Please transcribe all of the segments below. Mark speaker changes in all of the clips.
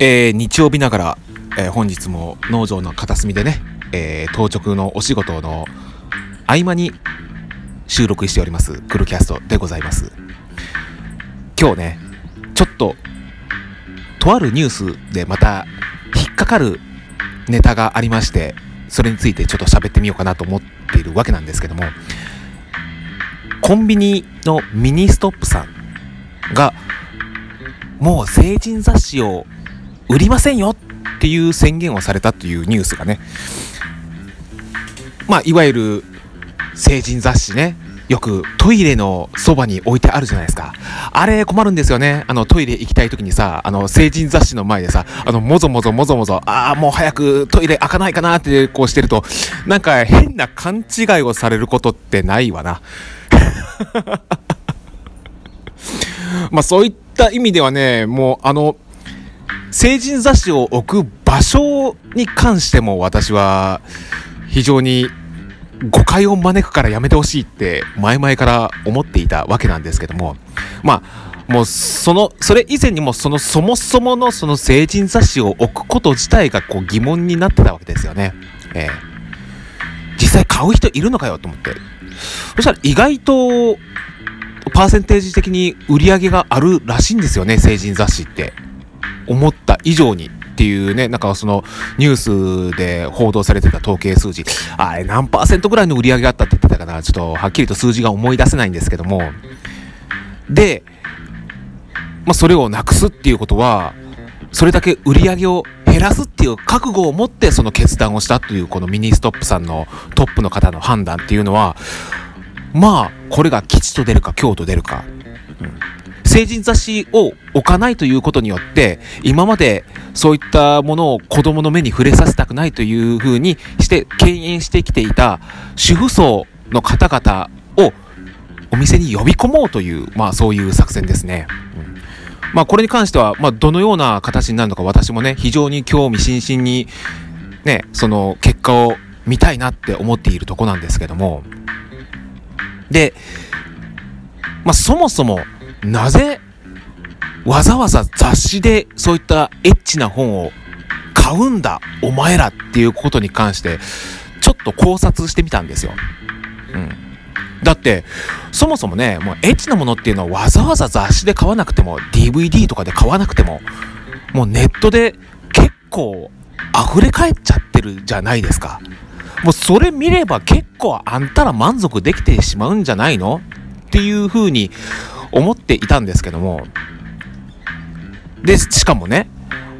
Speaker 1: えー、日曜日ながら、えー、本日も農場の片隅でね、えー、当直のお仕事の合間に収録しておりますクルキャストでございます。今日ねちょっととあるニュースでまた引っかかるネタがありましてそれについてちょっと喋ってみようかなと思っているわけなんですけどもコンビニのミニストップさんがもう成人雑誌を売りませんよっていう宣言をされたというニュースがねまあいわゆる成人雑誌ねよくトイレのそばに置いてあるじゃないですか。あれ困るんですよね。あのトイレ行きたい時にさ、あの成人雑誌の前でさ、あのもぞもぞもぞもぞ、ああ、もう早くトイレ開かないかなってこうしてると、なんか変な勘違いをされることってないわな。まあそういった意味ではね、もうあの、成人雑誌を置く場所に関しても私は非常に誤解を招くからやめてほしいって前々から思っていたわけなんですけどもまあもうそのそれ以前にもそのそもそものその成人雑誌を置くこと自体がこう疑問になってたわけですよね。えー、実際買う人いるのかよと思って。そしたら意外とパーセンテージ的に売り上げがあるらしいんですよね成人雑誌って。思った以上にっていうね、なんかそのニュースで報道されてた統計数字、あれ何パーセントぐらいの売り上げがあったって言ってたかな、ちょっとはっきりと数字が思い出せないんですけども、で、まあ、それをなくすっていうことは、それだけ売り上げを減らすっていう覚悟を持ってその決断をしたというこのミニストップさんのトップの方の判断っていうのは、まあ、これが吉と出るか凶と出るか、成人雑誌を置かないということによって、今までそういったものを子供の目に触れさせたくないというふうにして敬遠してきていた主婦層の方々をお店に呼び込もうという、まあそういう作戦ですね。うんまあこれに関しては、まあどのような形になるのか私もね、非常に興味津々に、ね、その結果を見たいなって思っているとこなんですけども。で、まあそもそもなぜわざわざ雑誌でそういったエッチな本を買うんだお前らっていうことに関してちょっと考察してみたんですよ。うん。だって、そもそもね、もうエッチなものっていうのはわざわざ雑誌で買わなくても、DVD とかで買わなくても、もうネットで結構溢れ返っちゃってるじゃないですか。もうそれ見れば結構あんたら満足できてしまうんじゃないの？っていう風に思っていたんですけども、で、しかもね、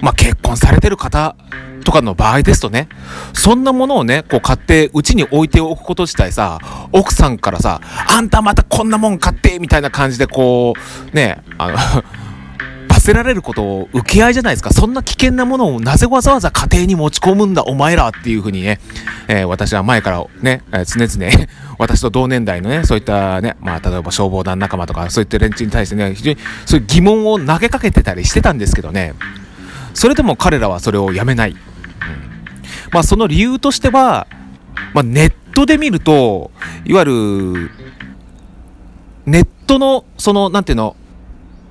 Speaker 1: まあ、結婚されてる方とかの場合ですとね、そんなものをね、こう買ってうちに置いておくこと自体さ、奥さんからさ、あんたまたこんなもん買ってみたいな感じでこう、ね、あのせられることを受け合いじゃないですか。そんな危険なものをなぜわざわざ家庭に持ち込むんだ、お前らっていうふうにね、えー、私は前からね、えー、常々私と同年代のね、そういったね、まあ、例えば消防団仲間とか、そういった連中に対してね、非常にそういう疑問を投げかけてたりしてたんですけどね、それでも彼らはそれをやめない。うん、まあ、その理由としては、まあ、ネットで見ると、いわゆる、ネットの、その、なんていうの、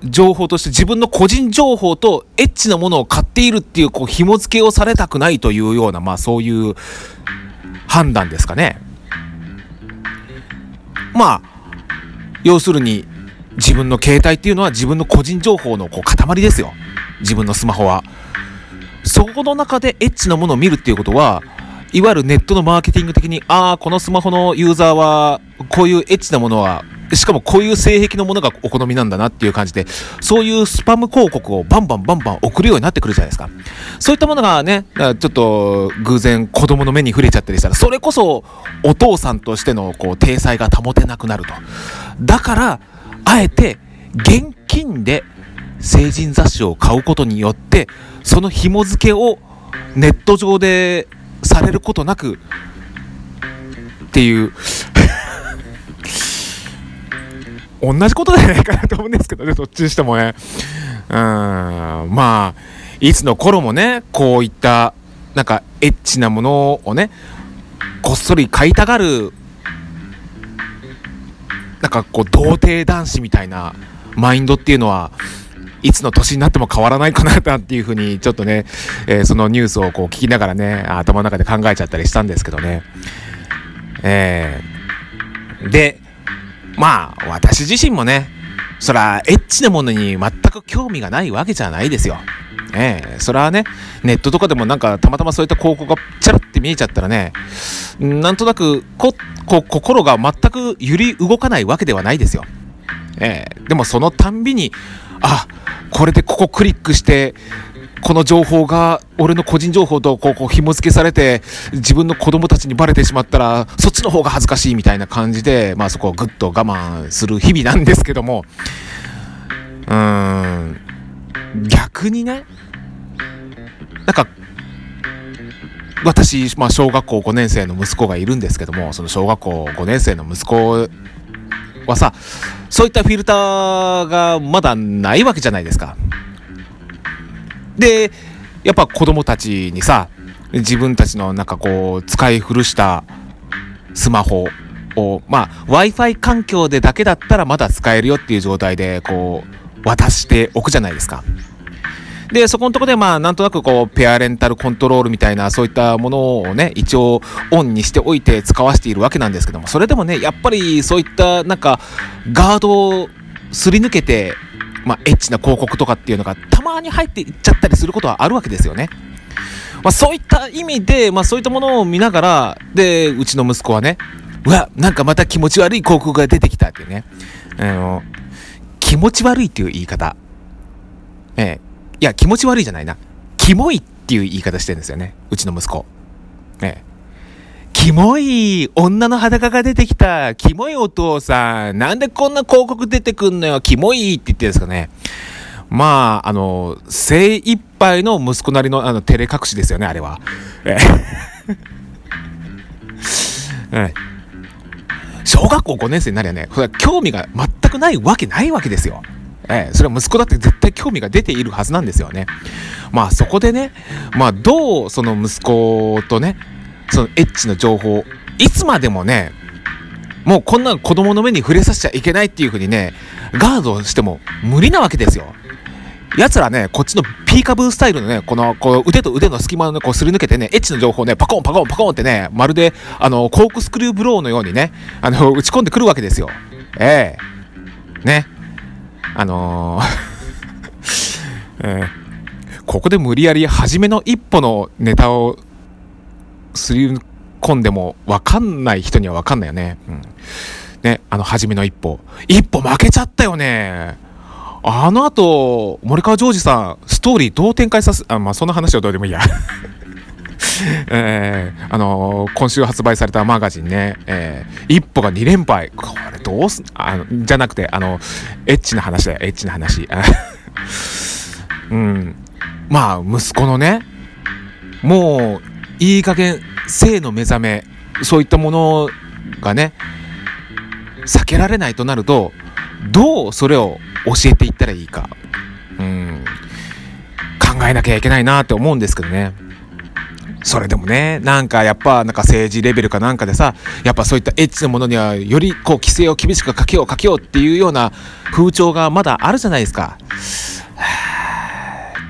Speaker 1: 情報として自分の個人情報とエッチなものを買っているっていう、こう、紐付けをされたくないというような、まあそういう判断ですかね。まあ、要するに、自分の携帯っていうのは自分の個人情報のこう塊ですよ。自分のスマホは。そこの中でエッチなものを見るっていうことは、いわゆるネットのマーケティング的に、ああ、このスマホのユーザーは、こういうエッチなものはしかもこういう性癖のものがお好みなんだなっていう感じで、そういうスパム広告をバンバンバンバン送るようになってくるじゃないですか。そういったものがね、ちょっと偶然子供の目に触れちゃったりしたら、それこそお父さんとしてのこう、体裁が保てなくなると。だから、あえて現金で成人雑誌を買うことによって、その紐付けをネット上でされることなく、っていう同じことじゃないかなと思うんですけどね、どっちにしてもね。うん、まあ、いつの頃もね、こういった、なんか、エッチなものをね、こっそり買いたがる、なんかこう、童貞男子みたいなマインドっていうのは、いつの年になっても変わらないかなっていうふうに、ちょっとね、えー、そのニュースをこう聞きながらね、頭の中で考えちゃったりしたんですけどね。えー、で、まあ、私自身もね、そら、エッチなものに全く興味がないわけじゃないですよ。ええ、それはね、ネットとかでもなんかたまたまそういった広告がチャラって見えちゃったらね、なんとなくこ、こ、心が全く揺り動かないわけではないですよ。ええ、でもそのたんびに、あ、これでここクリックして、この情報が俺の個人情報とこうこう紐付けされて自分の子供たちにバレてしまったらそっちの方が恥ずかしいみたいな感じで、まあ、そこをぐっと我慢する日々なんですけどもうーん逆にねなんか私、まあ、小学校5年生の息子がいるんですけどもその小学校5年生の息子はさそういったフィルターがまだないわけじゃないですか。で、やっぱ子供たちにさ、自分たちのなんかこう、使い古したスマホを、まあ、Wi-Fi 環境でだけだったらまだ使えるよっていう状態で、こう、渡しておくじゃないですか。で、そこのとこで、まあ、なんとなくこう、ペアレンタルコントロールみたいな、そういったものをね、一応オンにしておいて使わせているわけなんですけども、それでもね、やっぱりそういった、なんか、ガードをすり抜けて、まあ、エッチな広告とかっていうのがたまに入っていっちゃったりすることはあるわけですよね。まあ、そういった意味で、まあ、そういったものを見ながら、で、うちの息子はね、うわ、なんかまた気持ち悪い広告が出てきたっていうね。あの、気持ち悪いっていう言い方。ええいや、気持ち悪いじゃないな。キモいっていう言い方してるんですよね。うちの息子。ええ。キモい女の裸が出てきた。キモいお父さん。なんでこんな広告出てくんのよ。キモいって言ってるんですかね。まあ、あの、精一杯の息子なりのあの照れ隠しですよね、あれは。え え。小学校5年生になりゃね、これは興味が全くないわけないわけですよ。ええ、それは息子だって絶対興味が出ているはずなんですよね。まあそこでね、まあどうその息子とね、そのエッチの情報、いつまでもね、もうこんな子供の目に触れさせちゃいけないっていう風にね、ガードしても無理なわけですよ。奴らね、こっちのピーカブースタイルのね、この、こう腕と腕の隙間をね、こうすり抜けてね、エッチの情報をね、パコンパコンパコンってね、まるで、あの、コークスクリューブローのようにね、あの、打ち込んでくるわけですよ。ええね。あのー えー、ここで無理やり初めの一歩のネタをすり込んでも分かんない人には分かんないよね。うん。ね、あの初めの一歩。一歩負けちゃったよね。あの後、森川ジョージさん、ストーリーどう展開さす、あ、まあ、そんな話はどうでもいいや。えー、あのー、今週発売されたマガジンね、えー、一歩が2連敗。これどうす、あの、じゃなくて、あの、エッチな話だよ、エッチな話。うん。まあ、息子のね、もう、いい加減、性の目覚め、そういったものがね、避けられないとなると、どうそれを教えていったらいいか。うん。考えなきゃいけないなって思うんですけどね。それでもね、なんかやっぱなんか政治レベルかなんかでさ、やっぱそういったエッチなものにはよりこう規制を厳しくかけようかけようっていうような風潮がまだあるじゃないですか。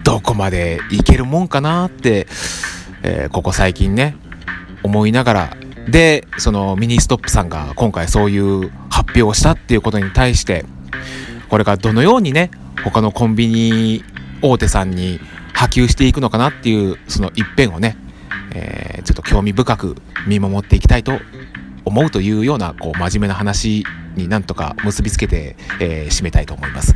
Speaker 1: どこまでいけるもんかなって、えー、ここ最近ね、思いながら、で、そのミニストップさんが今回そういう発表をしたっていうことに対して、これがどのようにね、他のコンビニ大手さんに波及していくのかなっていう、その一辺をね、えー、ちょっと興味深く見守っていきたいと思うというようなこう真面目な話になんとか結びつけて、えー、締めたいと思います。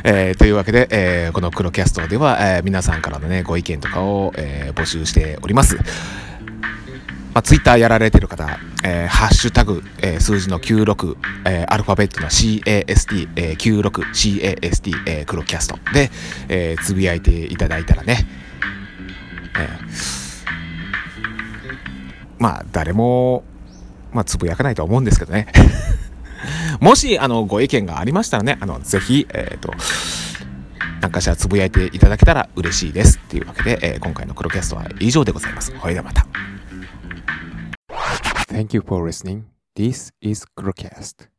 Speaker 1: えー、というわけで、えー、この黒キャストでは、えー、皆さんからのねご意見とかを、えー、募集しております。まあ、ツイッターやられてる方、えー、ハッシュタグ、えー、数字の96、えー、アルファベットの CAST、えー、96CAST、えー、黒キャストで、えー、つぶやいていただいたらね、えー、まあ誰も、まあ、つぶやかないとは思うんですけどねもしあのご意見がありましたらねあのぜひえっ、ー、と何かしらつぶやいていただけたら嬉しいですっていうわけで、えー、今回のクロキャストは以上でございますほいでまた Thank you for listening. This is Crocast.